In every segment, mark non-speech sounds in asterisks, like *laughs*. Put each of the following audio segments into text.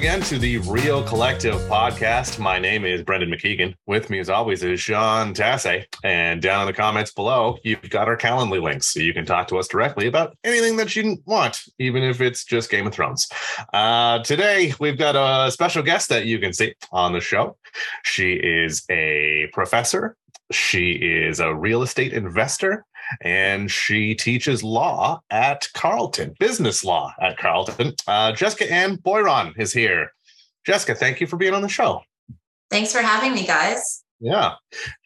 again to the Real Collective podcast. My name is Brendan McKeegan. With me, as always, is Sean Tassay. And down in the comments below, you've got our Calendly links, so you can talk to us directly about anything that you want, even if it's just Game of Thrones. Uh, today, we've got a special guest that you can see on the show. She is a professor. She is a real estate investor and she teaches law at Carleton, business law at Carleton. Uh, Jessica Ann Boyron is here. Jessica, thank you for being on the show. Thanks for having me, guys. Yeah,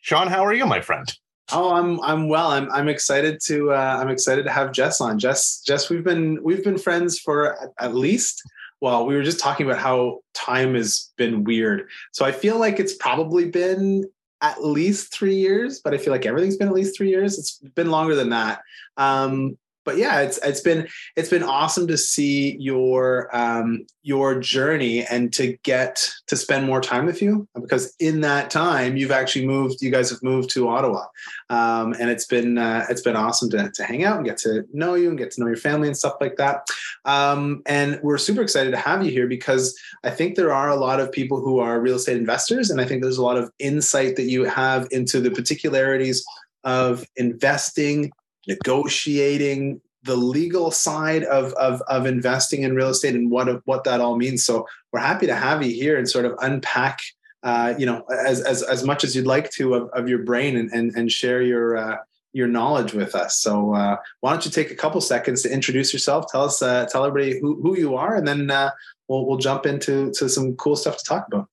Sean, how are you, my friend? Oh, I'm I'm well. I'm I'm excited to uh, I'm excited to have Jess on. Jess, Jess, we've been we've been friends for at least well, we were just talking about how time has been weird. So I feel like it's probably been at least three years, but I feel like everything's been at least three years. It's been longer than that. Um, but yeah, it's it's been it's been awesome to see your um, your journey and to get to spend more time with you because in that time you've actually moved. You guys have moved to Ottawa, um, and it's been uh, it's been awesome to to hang out and get to know you and get to know your family and stuff like that. Um, and we're super excited to have you here because I think there are a lot of people who are real estate investors, and I think there's a lot of insight that you have into the particularities of investing negotiating the legal side of, of, of investing in real estate and what, what that all means. So we're happy to have you here and sort of unpack, uh, you know, as, as, as much as you'd like to of, of your brain and, and, and share your, uh, your knowledge with us. So uh, why don't you take a couple seconds to introduce yourself? Tell us, uh, tell everybody who, who you are, and then uh, we'll, we'll jump into to some cool stuff to talk about.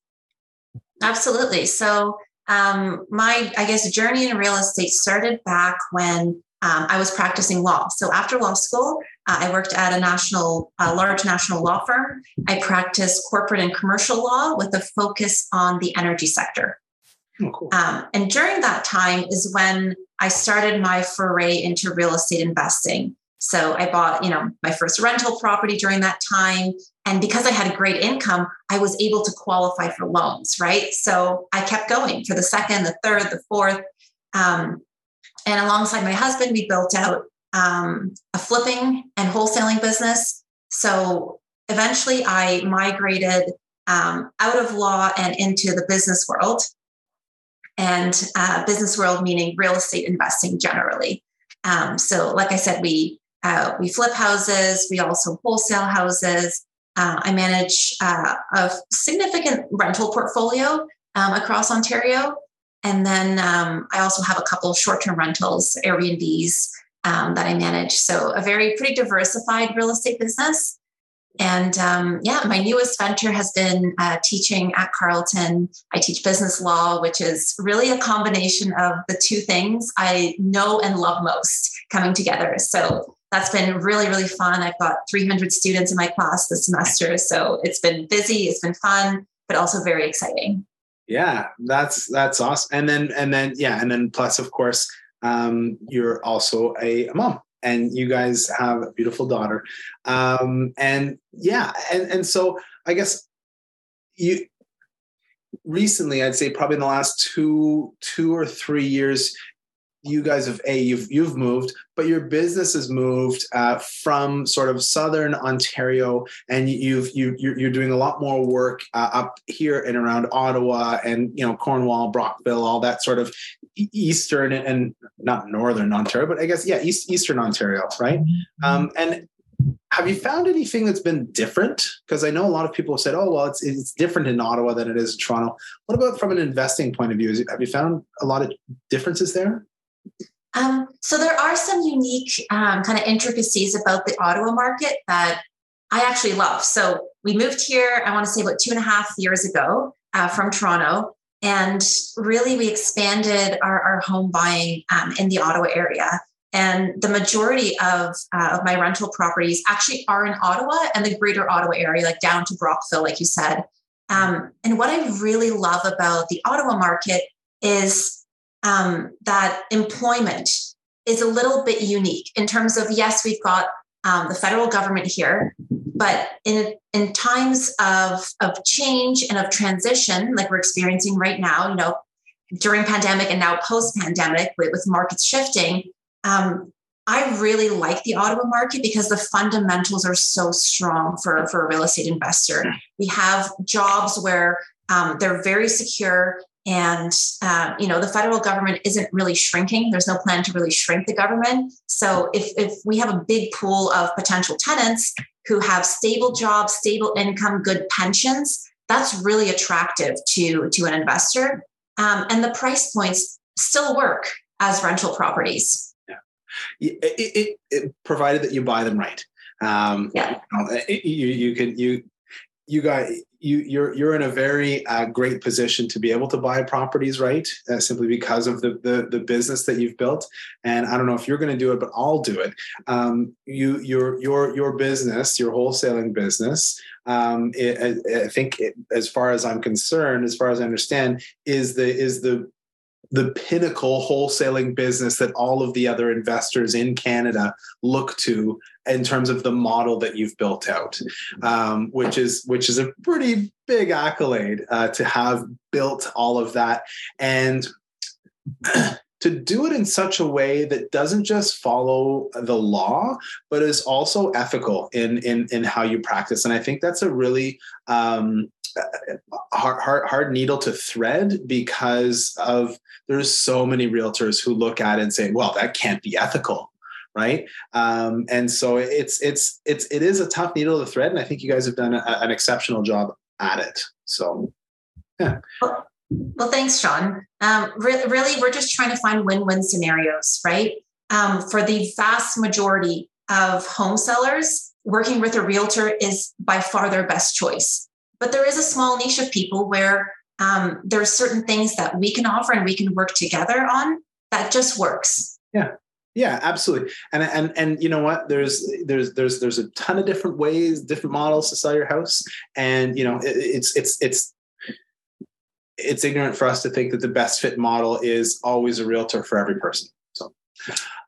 Absolutely. So um, my, I guess, journey in real estate started back when um, I was practicing law. So after law school, uh, I worked at a national, a large national law firm. I practiced corporate and commercial law with a focus on the energy sector. Oh, cool. um, and during that time is when I started my foray into real estate investing. So I bought, you know, my first rental property during that time. And because I had a great income, I was able to qualify for loans, right? So I kept going for the second, the third, the fourth. Um, and alongside my husband, we built out um, a flipping and wholesaling business. So eventually I migrated um, out of law and into the business world. And uh, business world meaning real estate investing generally. Um, so, like I said, we uh, we flip houses. We also wholesale houses. Uh, I manage uh, a significant rental portfolio um, across Ontario, and then um, I also have a couple of short term rentals, Airbnbs um, that I manage. So a very pretty diversified real estate business. And um, yeah, my newest venture has been uh, teaching at Carleton. I teach business law, which is really a combination of the two things I know and love most coming together. So that's been really, really fun. I've got 300 students in my class this semester. So it's been busy, it's been fun, but also very exciting yeah that's that's awesome and then and then yeah and then plus of course um, you're also a, mom and you guys have a beautiful daughter. Um, and yeah and and so i guess you recently i'd say probably in the last two two or three years you guys have a you've you've moved, but your business has moved uh, from sort of southern Ontario, and you've you you're, you're doing a lot more work uh, up here and around Ottawa and you know Cornwall, Brockville, all that sort of eastern and not northern Ontario, but I guess yeah, east eastern Ontario, right? Mm-hmm. Um, and have you found anything that's been different? Because I know a lot of people have said, "Oh, well, it's it's different in Ottawa than it is in Toronto." What about from an investing point of view? Have you found a lot of differences there? Um, so there are some unique um, kind of intricacies about the Ottawa market that I actually love. So we moved here, I want to say about two and a half years ago uh, from Toronto. And really, we expanded our, our home buying um, in the Ottawa area. And the majority of, uh, of my rental properties actually are in Ottawa and the greater Ottawa area, like down to Brockville, like you said. Um, and what I really love about the Ottawa market is um, that employment is a little bit unique in terms of yes, we've got um, the federal government here, but in in times of of change and of transition, like we're experiencing right now, you know, during pandemic and now post pandemic with, with, markets shifting, um, I really like the Ottawa market because the fundamentals are so strong for, for a real estate investor. We have jobs where um, they're very secure and uh, you know the federal government isn't really shrinking. There's no plan to really shrink the government. So if, if we have a big pool of potential tenants who have stable jobs stable income good pensions that's really attractive to to an investor. Um, and the price points still work as rental properties. Yeah. It, it, it provided that you buy them right. Um, yeah. you, know, you, you can you you got you you're you're in a very uh, great position to be able to buy properties right? Uh, simply because of the, the, the business that you've built. And i don't know if you're going to do it but i'll do it. Um, you your your your business your wholesaling business um, it, I, I think it, as far as i'm concerned as far as i understand is the is the the pinnacle wholesaling business that all of the other investors in Canada look to in terms of the model that you've built out, um, which is which is a pretty big accolade uh, to have built all of that and. *clears throat* to do it in such a way that doesn't just follow the law but is also ethical in in in how you practice and i think that's a really um, hard, hard, hard needle to thread because of there's so many realtors who look at it and say, well, that can't be ethical. Right. Um, and so it's, it's, it's, it is a tough needle to thread. And I think you guys have done a, an exceptional job at it. So, yeah. Well, well thanks, Sean. Um, re- really, we're just trying to find win-win scenarios, right? Um, for the vast majority of home sellers, working with a realtor is by far their best choice. But there is a small niche of people where um, there are certain things that we can offer and we can work together on that just works. Yeah. Yeah, absolutely. And and and you know what? There's there's there's there's a ton of different ways, different models to sell your house, and you know it, it's it's it's it's ignorant for us to think that the best fit model is always a realtor for every person.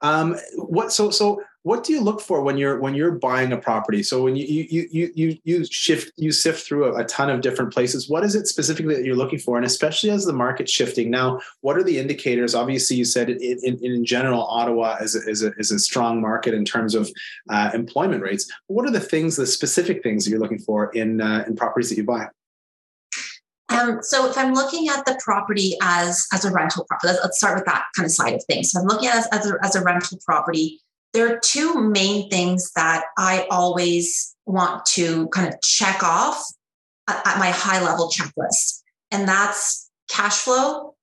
Um, what so so what do you look for when you're when you're buying a property? So when you you you you you shift you sift through a, a, ton of different places what is it specifically that you're looking for? And especially as the market's shifting now what are the indicators? Obviously you said in, in, in general ottawa is a, is, a, is a strong market in terms of uh, employment rates. What are the things the specific things that you're looking for in uh, in properties that you buy um, so if I'm looking at the property as as a rental property, let's, let's start with that kind of side of things. So I'm looking at it as, as, a, as a rental property there are two main things that I always want to kind of check off at my high level checklist, and that's cash flow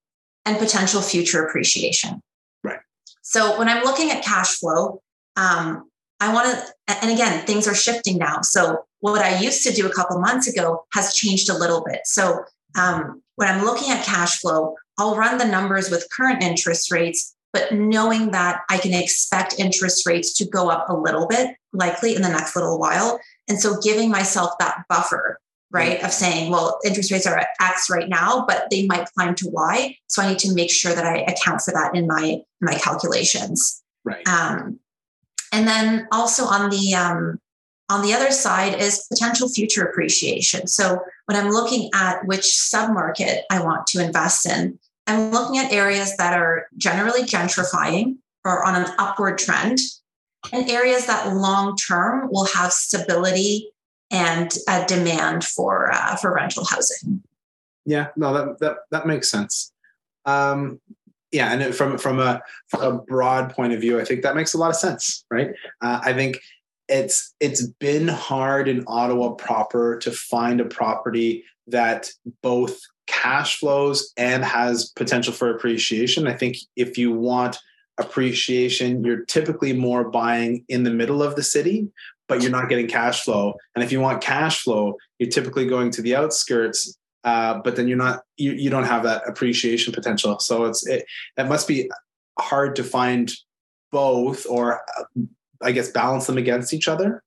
and potential future appreciation. Right. So when I'm looking at cash flow, um, I want to, and again, things are shifting now. So what I used to do a couple months ago has changed a little bit. So um, when I'm looking at cash flow, I'll run the numbers with current interest rates but knowing that I can expect interest rates to go up a little bit, likely in the next little while. And so giving myself that buffer, right, of saying, well, interest rates are at X right now, but they might climb to Y. So I need to make sure that I account for that in my my calculations. Right. Um, and then also on the um, on the other side is potential future appreciation. So when I'm looking at which submarket I want to invest in, I'm looking at areas that are generally gentrifying or on an upward trend, and areas that long term will have stability and a demand for uh, for rental housing. Yeah, no, that that that makes sense. Um, yeah, and from from a, from a broad point of view, I think that makes a lot of sense, right? Uh, I think it's it's been hard in Ottawa proper to find a property that both cash flows and has potential for appreciation. I think if you want appreciation, you're typically more buying in the middle of the city, but you're not getting cash flow. And if you want cash flow, you're typically going to the outskirts, uh, but then you're not you, you don't have that appreciation potential. So it's it that must be hard to find both, or uh, I guess balance them against each other.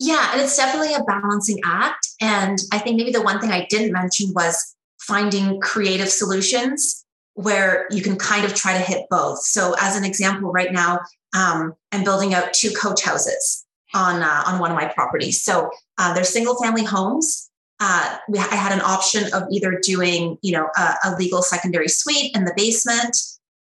Yeah, and it's definitely a balancing act. And I think maybe the one thing I didn't mention was finding creative solutions where you can kind of try to hit both. So, as an example, right now, um, I'm building out two coach houses on uh, on one of my properties. So uh, they're single family homes. Uh, I had an option of either doing, you know, a, a legal secondary suite in the basement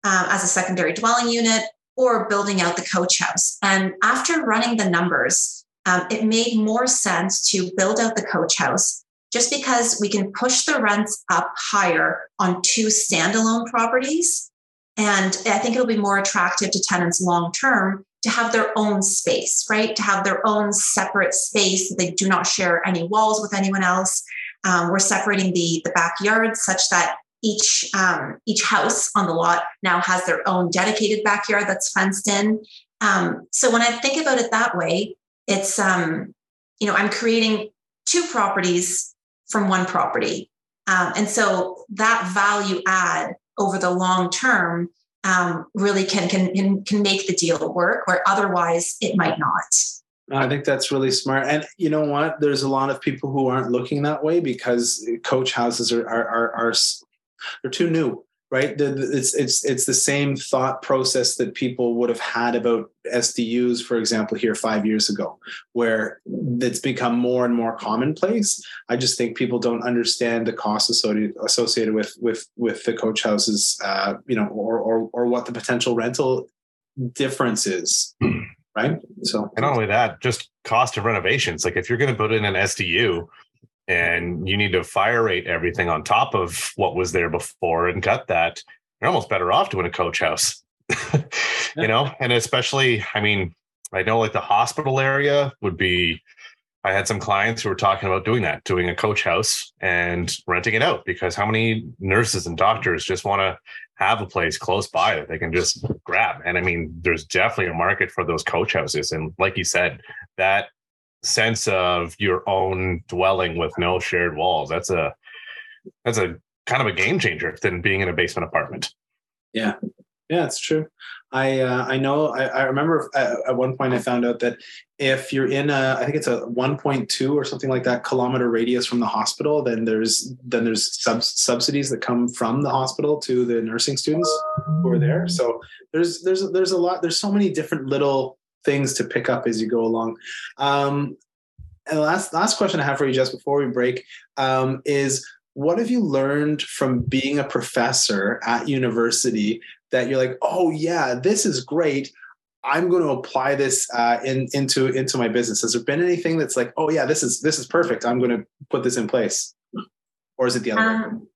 um, as a secondary dwelling unit, or building out the coach house. And after running the numbers, um, it made more sense to build out the coach house just because we can push the rents up higher on two standalone properties. And I think it'll be more attractive to tenants long term to have their own space, right? To have their own separate space. that They do not share any walls with anyone else. Um, we're separating the, the backyard such that each um, each house on the lot now has their own dedicated backyard that's fenced in. Um, so when I think about it that way, it's um, you know I'm creating two properties from one property, um, and so that value add over the long term um, really can, can can make the deal work, where otherwise it might not. I think that's really smart. And you know what? There's a lot of people who aren't looking that way because coach houses are are are, are they're too new right? It's it's it's the same thought process that people would have had about SDUs for example here 5 years ago where it's become more and more commonplace. I just think people don't understand the costs associated associated with with with the coach houses uh, you know or or or what the potential rental difference is right? So and not only that just cost of renovations. Like if you're going to put in an SDU and you need to fire rate everything on top of what was there before and cut that, you're almost better off doing a coach house. *laughs* you know, and especially, I mean, I know like the hospital area would be. I had some clients who were talking about doing that, doing a coach house and renting it out because how many nurses and doctors just want to have a place close by that they can just grab? And I mean, there's definitely a market for those coach houses. And like you said, that sense of your own dwelling with no shared walls. That's a that's a kind of a game changer than being in a basement apartment. Yeah, yeah, it's true. I uh, I know. I, I remember at, at, one point I found out that if you're in a, I think it's a 1.2 or something like that kilometer radius from the hospital, then there's then there's sub- subsidies that come from the hospital to the nursing students who are there. So there's there's there's a lot. There's so many different little things to pick up as you go along. Um, and last last question I have for you just before we break um, is what have you learned from being a professor at university that you're like, oh yeah, this is great. I'm going to apply this uh, in, into into my business. Has there been anything that's like, oh yeah, this is this is perfect. I'm going to put this in place, or is it the other um?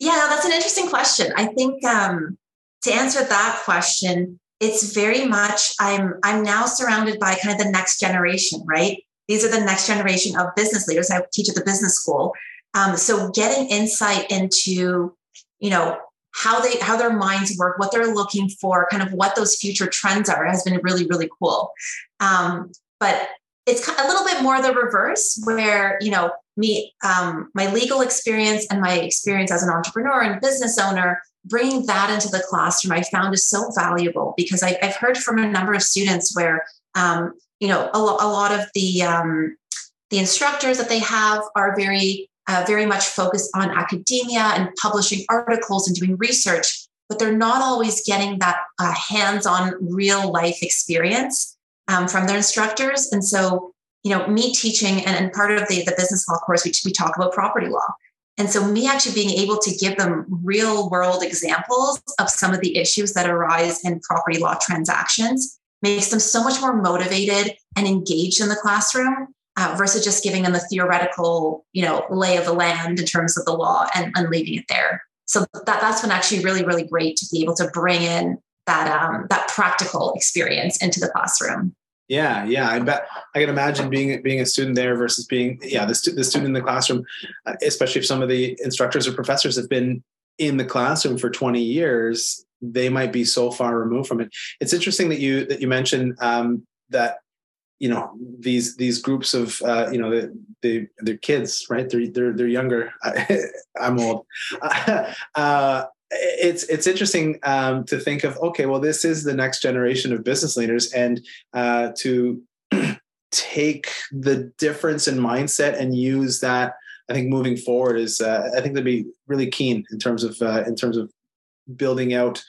Yeah, that's an interesting question. I think um, to answer that question, it's very much i'm i'm now surrounded by kind of the next generation right? These are the next generation of business leaders. I teach at the business school. Um, so getting insight into you know how they how their minds work what they're looking for kind of what those future trends are has been really really cool. Um, but it's a little bit more the reverse where you know me um, my legal experience and my experience as an entrepreneur and business owner bringing that into the classroom i found is so valuable because I, have heard from a number of students where um, you know a, lo- a, lot of the um, the instructors that they have are very uh, very much focused on academia and publishing articles and doing research but they're not always getting that uh, hands-on real life experience um, from their instructors. And so you know me teaching and, and part of the, the business law course we, we talk about property law and so, me actually being able to give them real world examples of some of the issues that arise in property law transactions makes them so much more motivated and engaged in the classroom uh, versus just giving them a theoretical, you know, lay of the land in terms of the law and, and leaving it there. So that, that's been actually really, really great to be able to bring in that um, that practical experience into the classroom. Yeah, yeah. I bet I can imagine being being a student there versus being yeah the, stu- the student in the classroom, uh, especially if some of the instructors or professors have been in the classroom for 20 years, they might be so far removed from it. It's interesting that you that you mentioned um, that you know these these groups of uh, you know the, the they're kids right they're they're they're younger *laughs* i'm old *laughs* uh, it's it's interesting um, to think of okay well this is the next generation of business leaders and uh, to *clears throat* take the difference in mindset and use that i think moving forward is uh, i think they'd be really keen in terms of uh, in terms of building out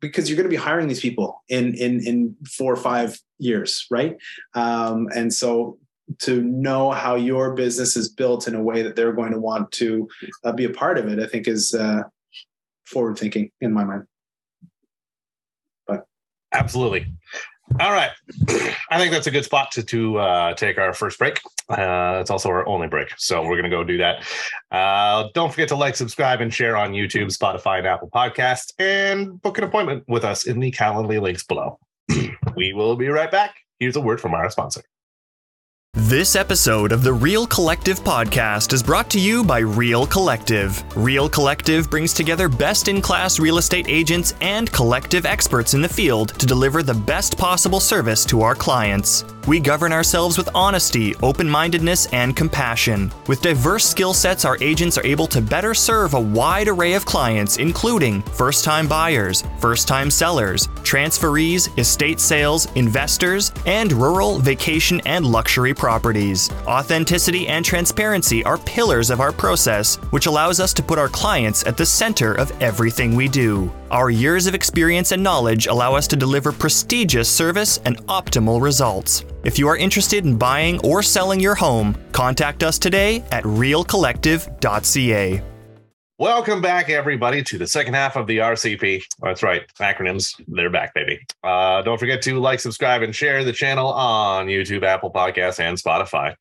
because you're going to be hiring these people in in in four or five years right? Um, and so to know how your business is built in a way that they're going to want to uh, be a part of it i think is uh, forward thinking in my mind. But Absolutely. All right. I think that's a good spot to, to uh, take our first break. Uh, it's also our only break. So we're going to go do that. Uh, don't forget to like, subscribe, and share on YouTube, Spotify, and Apple Podcasts, and book an appointment with us in the Calendly links below. *clears throat* we will be right back. Here's a word from our sponsor. This episode of the Real Collective podcast is brought to you by Real Collective. Real Collective brings together best in class real estate agents and collective experts in the field to deliver the best possible service to our clients. We govern ourselves with honesty, open mindedness, and compassion. With diverse skill sets, our agents are able to better serve a wide array of clients, including first time buyers, first time sellers, transferees, estate sales, investors, and rural, vacation, and luxury properties. Authenticity and transparency are pillars of our process, which allows us to put our clients at the center of everything we do. Our years of experience and knowledge allow us to deliver prestigious service and optimal results. If you are interested in buying or selling your home, contact us today at realcollective.ca. Welcome back, everybody, to the second half of the RCP. That's right, acronyms, they're back, baby. Uh, don't forget to like, subscribe, and share the channel on YouTube, Apple Podcasts, and Spotify.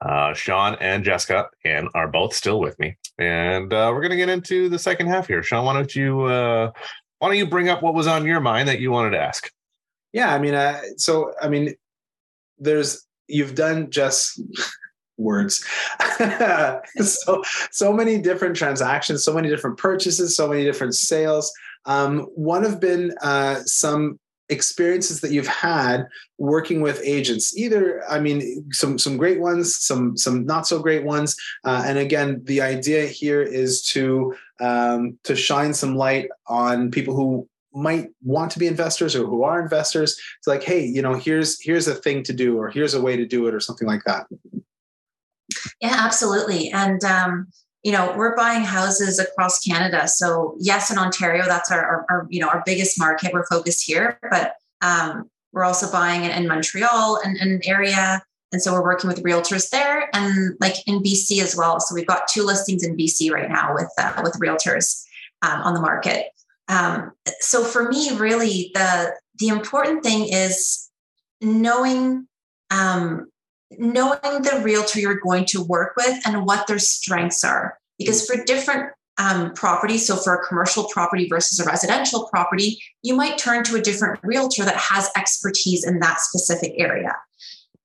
Uh, Sean and Jessica and are both still with me, and uh, we're going to get into the second half here. Sean, why don't you uh, why don't you bring up what was on your mind that you wanted to ask? Yeah, I mean, uh, so I mean, there's you've done just words. *laughs* So so many different transactions so many different purchases so many different sales. Um, one have been uh, some experiences that you've had working with agents either i mean some some great ones some some not so great ones. Uh, and again the idea here is to um, to shine some light on people who might want to be investors or who are investors. It's like hey you know here's here's a thing to do or here's a way to do it or something like that yeah, absolutely. And, um, you know, we're buying houses across Canada. So yes, in Ontario, that's our, our, our you know, our biggest market. We're focused here, but um, we're also buying in, in Montreal and an area. And so we're working with realtors there and like in BC as well. So we've got two listings in BC right now with, uh, with realtors um, on the market. Um, so for me, really the, the important thing is knowing um, knowing the realtor you're going to work with and what their strengths are. Because for different um, properties, so for a commercial property versus a residential property, you might turn to a different realtor that has expertise in that specific area.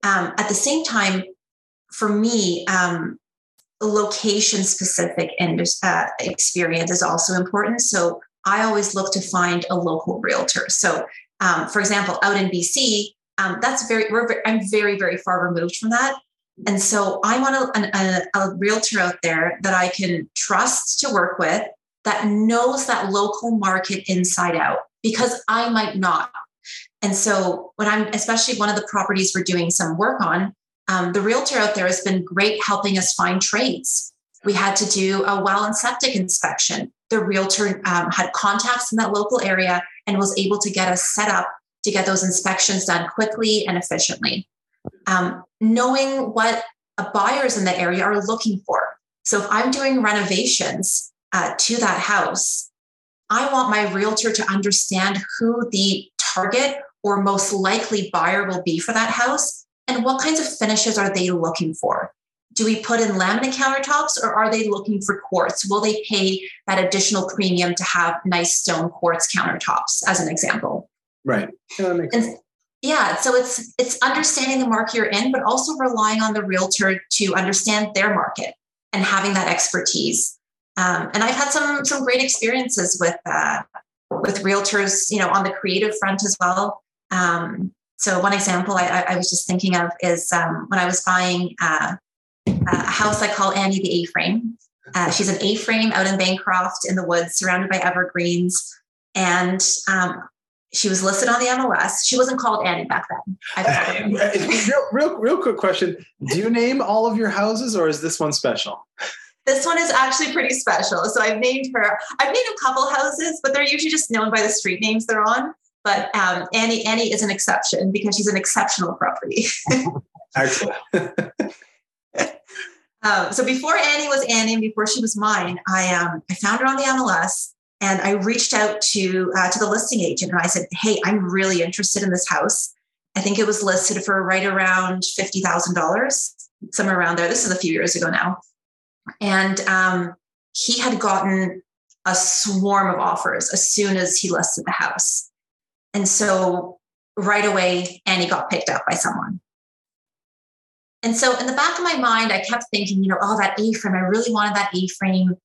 Um, at the same time, for me, um, location specific uh, experience is also important. So I always look to find a local realtor. So, um, for example, out in BC, um, that's very i'm very very far removed from that. And so i want a, a, a realtor out there that i can trust to work with that knows that local market inside out because i might not. And so when i'm especially one of the properties we're doing some work on um, the realtor out there has been great helping us find trades. We had to do a well and septic inspection. The realtor um, had contacts in that local area and was able to get us set up to get those inspections done quickly and efficiently. Um, knowing what buyers in the area are looking for. So if I'm doing renovations uh, to that house, I want my realtor to understand who the target or most likely buyer will be for that house and what kinds of finishes are they looking for. Do we put in laminate countertops or are they looking for quartz? Will they pay that additional premium to have nice stone quartz countertops, as an example? Right. Yeah, and, yeah, so it's it's understanding the market you're in, but also relying on the realtor to understand their market and having that expertise. Um, and I've had some some great experiences with uh, with realtors, you know, on the creative front as well. Um, so one example I, I, was just thinking of is um, when I was buying uh, a house I call Annie the A-frame. Uh, she's an A-frame out in Bancroft in the woods, surrounded by evergreens. And um, she was listed on the MLS. She wasn't called Annie back then. Uh, *laughs* real, real, real quick question: Do you name all of your houses, or is this one special? This one is actually pretty special. So I've named her. I've named a couple houses, but they're usually just known by the street names they're on. But um, Annie, Annie is an exception because she's an exceptional property. *laughs* Excellent. *laughs* um, so before Annie was Annie, and before she was mine, I um, I found her on the MLS and I reached out to uh, to the listing agent and I said, "Hey, I'm really interested in this house. I think it was listed for right around fifty thousand dollars, somewhere around there. This is a few years ago now." And um, he had gotten a swarm of offers as soon as he listed the house, and so right away, Annie got picked up by someone. And so in the back of my mind, I kept thinking, you know, oh, that A frame, I really wanted that A frame.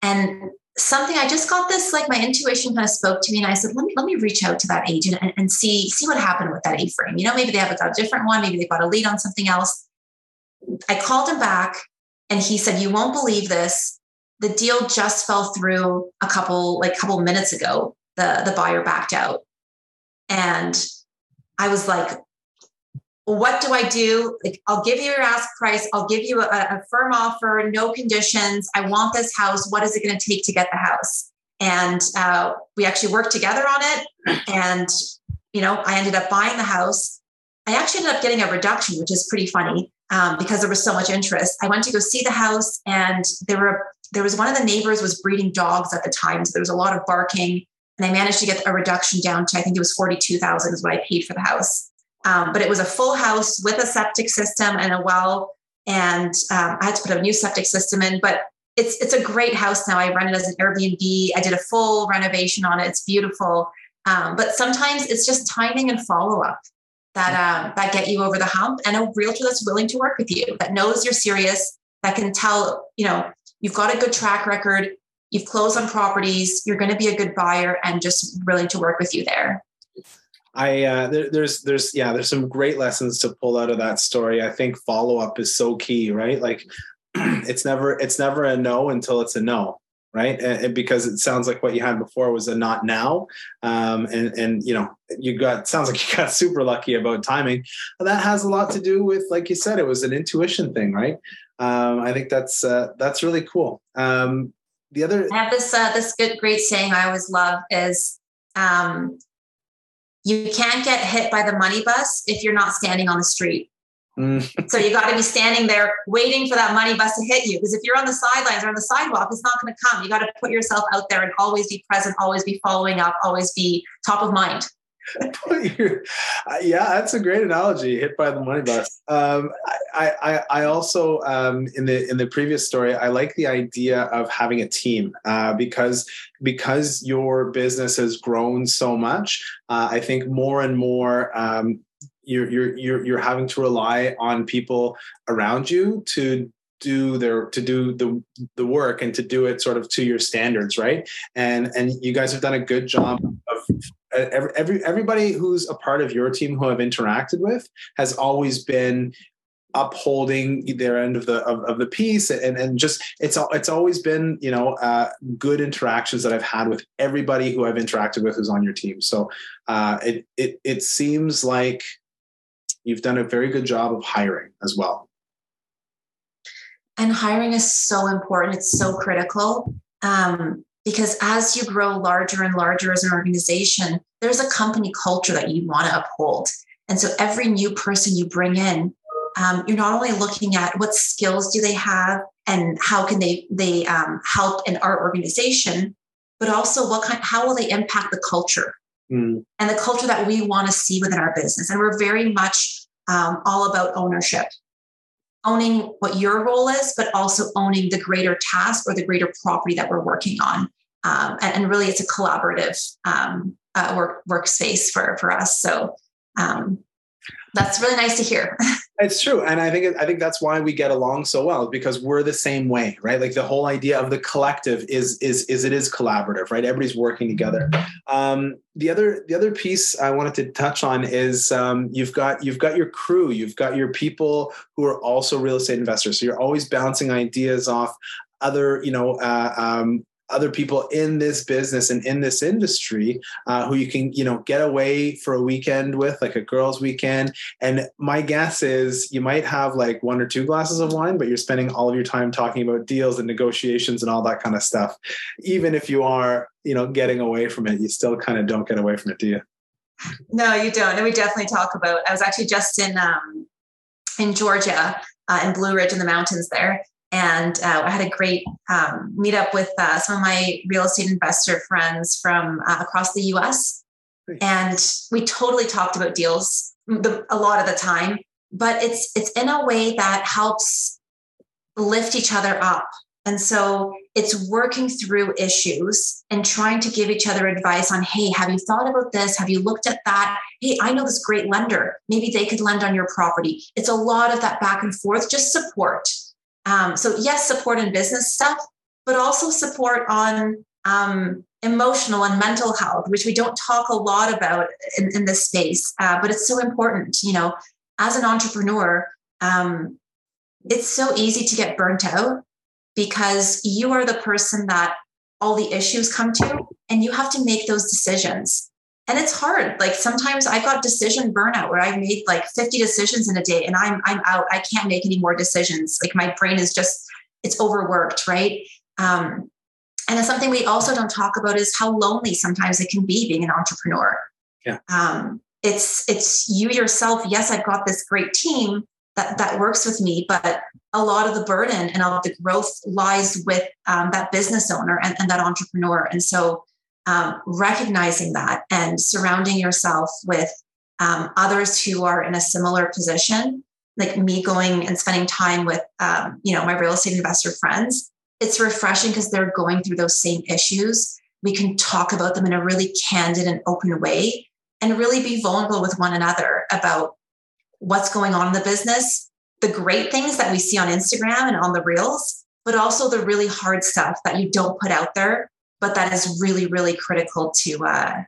And something I just got this, like my intuition kind of spoke to me. And I said, let me, let me reach out to that agent and, and see, see what happened with that A frame. You know, maybe they have a different one, maybe they got a lead on something else. I called him back and he said, You won't believe this. The deal just fell through a couple, like couple minutes ago. The, the buyer backed out. And I was like, what do I do? Like, I'll give you your ask price. I'll give you a, a firm offer, no conditions. I want this house. What is it going to take to get the house? And uh, we actually worked together on it. And, you know, I ended up buying the house. I actually ended up getting a reduction, which is pretty funny um, because there was so much interest. I went to go see the house, and there were there was one of the neighbors was breeding dogs at the time, so there was a lot of barking. And I managed to get a reduction down to I think it was forty two thousand is what I paid for the house. Um, but it was a full house with a septic system and a well. And um, I had to put a new septic system in, but it's it's a great house now. I run it as an Airbnb. I did a full renovation on it. It's beautiful. Um, but sometimes it's just timing and follow up that um, that get you over the hump, and a realtor that's willing to work with you, that knows you're serious, that can tell you know you've got a good track record, you've closed on properties, you're going to be a good buyer, and just willing to work with you there. I uh, there, there's there's yeah there's some great lessons to pull out of that story. I think follow up is so key, right? Like *clears throat* it's never it's never a no until it's a no, right? And, and because it sounds like what you had before was a not now, um, and and you know you got sounds like *laughs* you got super lucky about timing. That has a lot to do with, like you said, it was an intuition thing, right? Um, I think that's uh, that's really cool. Um, the other I have this uh, this good great saying I always love is um, you can't get hit by the money bus if you're not standing on the street. Mm. so you got to be standing there waiting for that money bus to hit you. Because if you're on the sidelines or on the sidewalk, it's not going to come. You got to put yourself out there and always be present, always be following up, always be top of mind. *laughs* yeah, that's a great analogy. Hit by the money bus. Um, I, I, I also um, in the in the previous story, I like the idea of having a team uh, because because your business has grown so much. Uh, I think more and more. Um, you're, you're you're you're having to rely on people around you to do their to do the the work and to do it sort of to your standards right and and you guys have done a good job of every, every everybody who's a part of your team who I've interacted with has always been upholding their end of the of, of the piece and and just it's it's always been you know uh, good interactions that I've had with everybody who I've interacted with who's on your team. So uh, it it it seems like you've done a very good job of hiring as well. And hiring is so important. It's so critical. Um, because as you grow larger and larger as an organization, there's a company culture that you want to uphold. And so every new person you bring in, um, you're not only looking at what skills do they have and how can they they um, help in our organization, but also what kind how will they impact the culture mm. and the culture that we want to see within our business. And we're very much um, all about ownership owning what your role is, but also owning the greater task or the greater property that we're working on. Um, and, and, really, it's a collaborative um, uh, work workspace for for us. So um, that's really nice to hear. *laughs* it's true, and I think I think that's why we get along so well because we're the same way, right? Like the whole idea of the collective is is is it is collaborative, right? Everybody's working together. Um, the other the other piece I wanted to touch on is um, you've got you've got your crew, you've got your people who are also real estate investors. So you're always bouncing ideas off other you know uh, um, other people in this business and in this industry uh, who you can you know get away for a weekend with like a girls weekend. And my guess is you might have like one or two glasses of wine but you're spending all of your time talking about deals and negotiations and all that kind of stuff. Even if you are you know getting away from it you still kind of don't get away from it do you? No you don't. And we definitely talk about i was actually just in um in georgia uh, in blue ridge in the mountains there And uh, I had a great um, meetup with uh, some of my real estate investor friends from uh, across the US. And we totally talked about deals the, a lot of the time, but it's it's in a way that helps lift each other up. And so it's working through issues and trying to give each other advice on, hey, have you thought about this? Have you looked at that? Hey, I know this great lender. Maybe they could lend on your property. It's a lot of that back and forth, just support. Um, so, yes, support in business stuff, but also support on um, emotional and mental health, which we don't talk a lot about in, in this space, uh, but it's so important. You know, as an entrepreneur, um, it's so easy to get burnt out because you are the person that all the issues come to, and you have to make those decisions. And it's hard. Like sometimes I got decision burnout where I made like 50 decisions in a day and I'm I'm out. I can't make any more decisions. Like my brain is just it's overworked, right? Um, and it's something we also don't talk about is how lonely sometimes it can be being an entrepreneur. Yeah. Um, it's it's you yourself. Yes, I've got this great team that that works with me, but a lot of the burden and all of the growth lies with um, that business owner and, and, that entrepreneur. And so, um, recognizing that and surrounding yourself with um, others who are in a similar position, like me going and spending time with, um, you know, my real estate investor friends, it's refreshing because they're going through those same issues. We can talk about them in a really candid and open way and really be vulnerable with one another about what's going on in the business, the great things that we see on Instagram and on the reels, but also the really hard stuff that you don't put out there, but that is really, really critical to uh,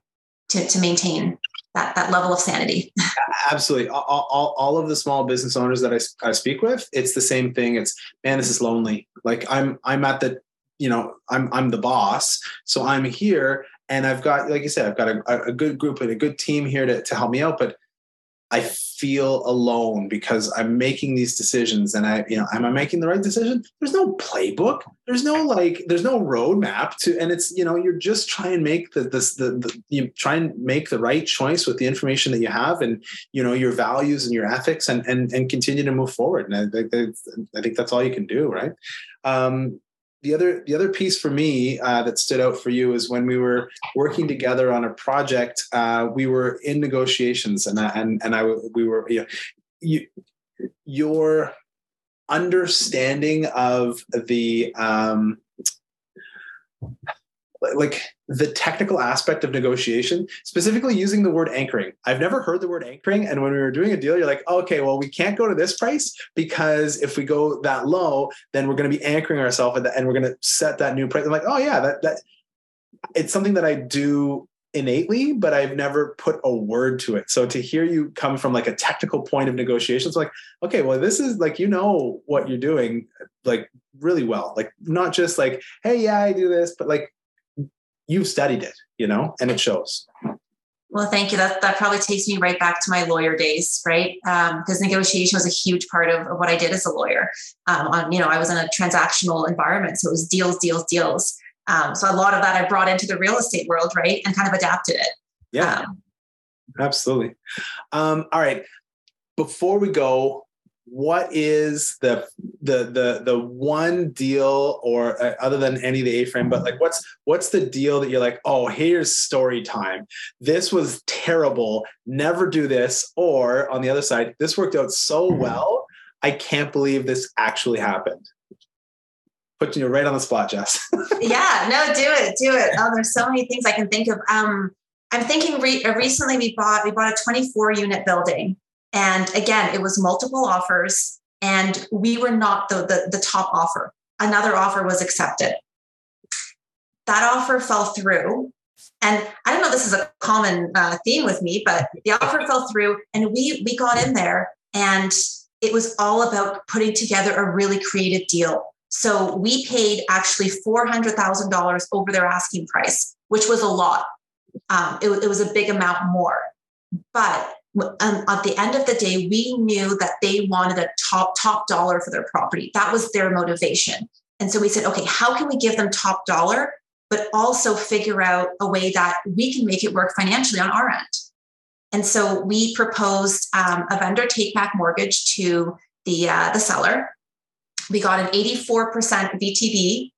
to, to maintain that, that level of sanity. *laughs* Absolutely. All, all, all, of the small business owners that I, I speak with, it's the same thing. It's, man, this is lonely. Like I'm, I'm at the, you know, I'm, I'm the boss. So I'm here and I've got, like you said, I've got a, a good group and a good team here to, to help me out. But I feel alone because I'm making these decisions and I, you know, am I making the right decision? There's no playbook. There's no like, there's no roadmap to, and it's, you know, you're just trying to make the, this, the, the, you try and make the right choice with the information that you have and, you know, your values and your ethics and, and, and continue to move forward. And I think, I think that's all you can do. Right. Um, the other the other piece for me uh, that stood out for you is when we were working together on a project. Uh, we were in negotiations, and I, and and I we were you, know, you your understanding of the um, like the technical aspect of negotiation, specifically using the word anchoring. I've never heard the word anchoring. And when we were doing a deal, you're like, okay, well, we can't go to this price because if we go that low, then we're going to be anchoring ourselves and we're going to set that new price. I'm like, oh yeah, that that it's something that I do innately, but I've never put a word to it. So to hear you come from like a technical point of negotiations, like, okay, well, this is like you know what you're doing, like really well. Like not just like, hey, yeah, I do this, but like you've studied it, you know, and it shows. Well, thank you. That that probably takes me right back to my lawyer days, right? Because um, negotiation was a huge part of, of, what I did as a lawyer. Um, on you know, I was in a transactional environment, so it was deals, deals, deals. Um, so a lot of that I brought into the real estate world, right, and kind of adapted it. Yeah, um, absolutely. Um, all right, before we go, what is the the the the one deal or uh, other than any of the a-frame but like what's what's the deal that you're like oh here's story time. This was terrible. Never do this. Or on the other side this worked out so well i can't believe this actually happened. Putting you right on the spot jess. *laughs* Yeah no do it do it. Oh there's so many things i can think of. Um i'm thinking re- recently we bought we bought a 24 unit building and again, it was multiple offers, and we were not the, the, the top offer. Another offer was accepted. That offer fell through. And I don't know this is a common uh, theme with me, but the offer fell through, and we we got in there, and it was all about putting together a really creative deal. So we paid actually four hundred thousand dollars over their asking price, which was a lot. Um, it, it was a big amount more, but um, at the end of the day, we knew that they wanted a top top dollar for their property. That was their motivation. And so we said, okay, how can we give them top dollar, but also figure out a way that we can make it work financially on our end? And so we proposed um, a vendor take back mortgage to the uh, the seller. we got an 84% VTB,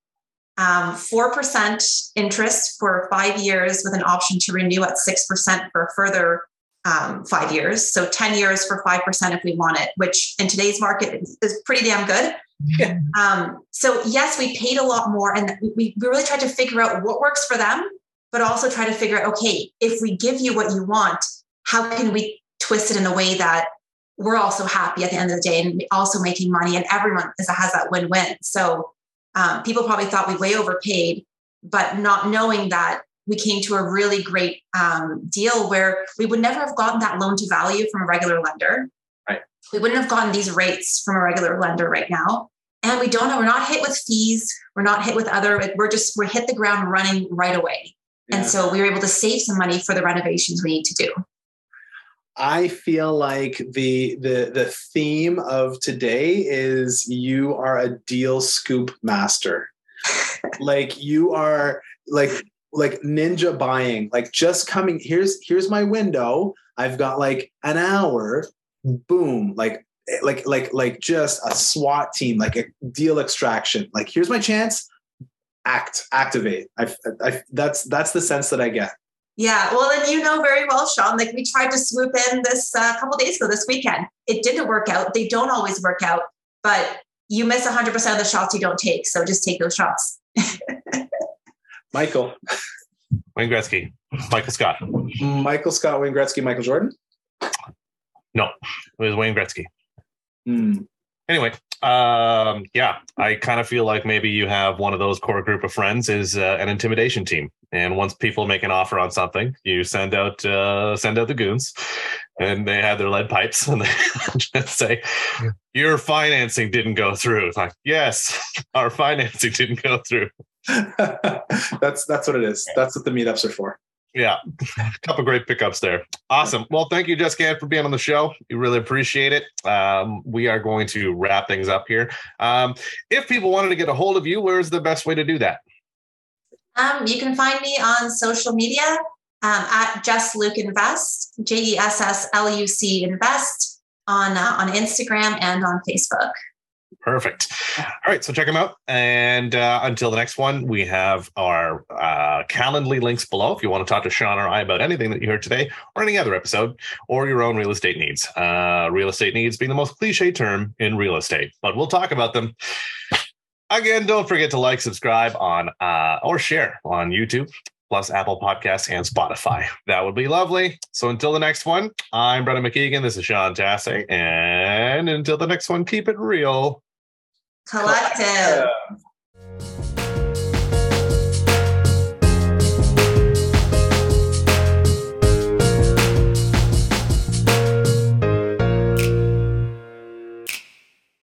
um, 4% interest for five years with an option to renew at 6% for a further um, five years. So 10 years for 5% if we want it, which in today's market is, pretty damn good. Yeah. Um, so yes, we paid a lot more and we, we really tried to figure out what works for them, but also try to figure out, okay, if we give you what you want, how can we twist it in a way that we're also happy at the end of the day and also making money and everyone is, has that win-win. So um, people probably thought we way overpaid, but not knowing that we came to a really great um, deal where we would never have gotten that loan to value from a regular lender. Right. We wouldn't have gotten these rates from a regular lender right now. And we don't know, we're not hit with fees. We're not hit with other, we're just, we're hit the ground running right away. Yeah. And so we were able to save some money for the renovations we need to do. I feel like the the the theme of today is you are a deal scoop master. *laughs* like you are like like ninja buying, like just coming here's here's my window. I've got like an hour. Boom, like like like like just a SWAT team, like a deal extraction. Like here's my chance. Act, activate. I, I that's that's the sense that I get. Yeah, well, and you know very well, Sean. Like we tried to swoop in this a uh, couple days ago, this weekend. It didn't work out. They don't always work out, but you miss 100% of the shots you don't take. So just take those shots. *laughs* Michael. Wayne Gretzky. Michael Scott. Michael Scott, Wayne Gretzky, Michael Jordan? No, it was Wayne Gretzky. Mm. Anyway, um, yeah, I kind of feel like maybe you have one of those core group of friends is uh, an intimidation team, and once people make an offer on something, you send out uh, send out the goons, and they have their lead pipes, and they *laughs* just say, "Your financing didn't go through." It's like, yes, *laughs* our financing didn't go through. *laughs* that's that's what it is. That's what the meetups are for. Yeah, a *laughs* couple great pickups there. Awesome. Well, thank you, Jessica, for being on the show. We really appreciate it. Um, we are going to wrap things up here. Um, if people wanted to get a hold of you, where's the best way to do that? Um, you can find me on social media um, at Jess Luc Invest, J E S S L U C Invest on uh, on Instagram and on Facebook. Perfect. All right, so check them out. And uh, until the next one, we have our uh, Calendly links below if you want to talk to Sean or I about anything that you heard today or any other episode or your own real estate needs. Uh, real estate needs being the most cliche term in real estate, but we'll talk about them. Again, don't forget to like, subscribe on uh, or share on YouTube, plus Apple Podcasts and Spotify. That would be lovely. So until the next one, I'm Brendan McKeegan. This is Sean Tassay. And until the next one, keep it real collective.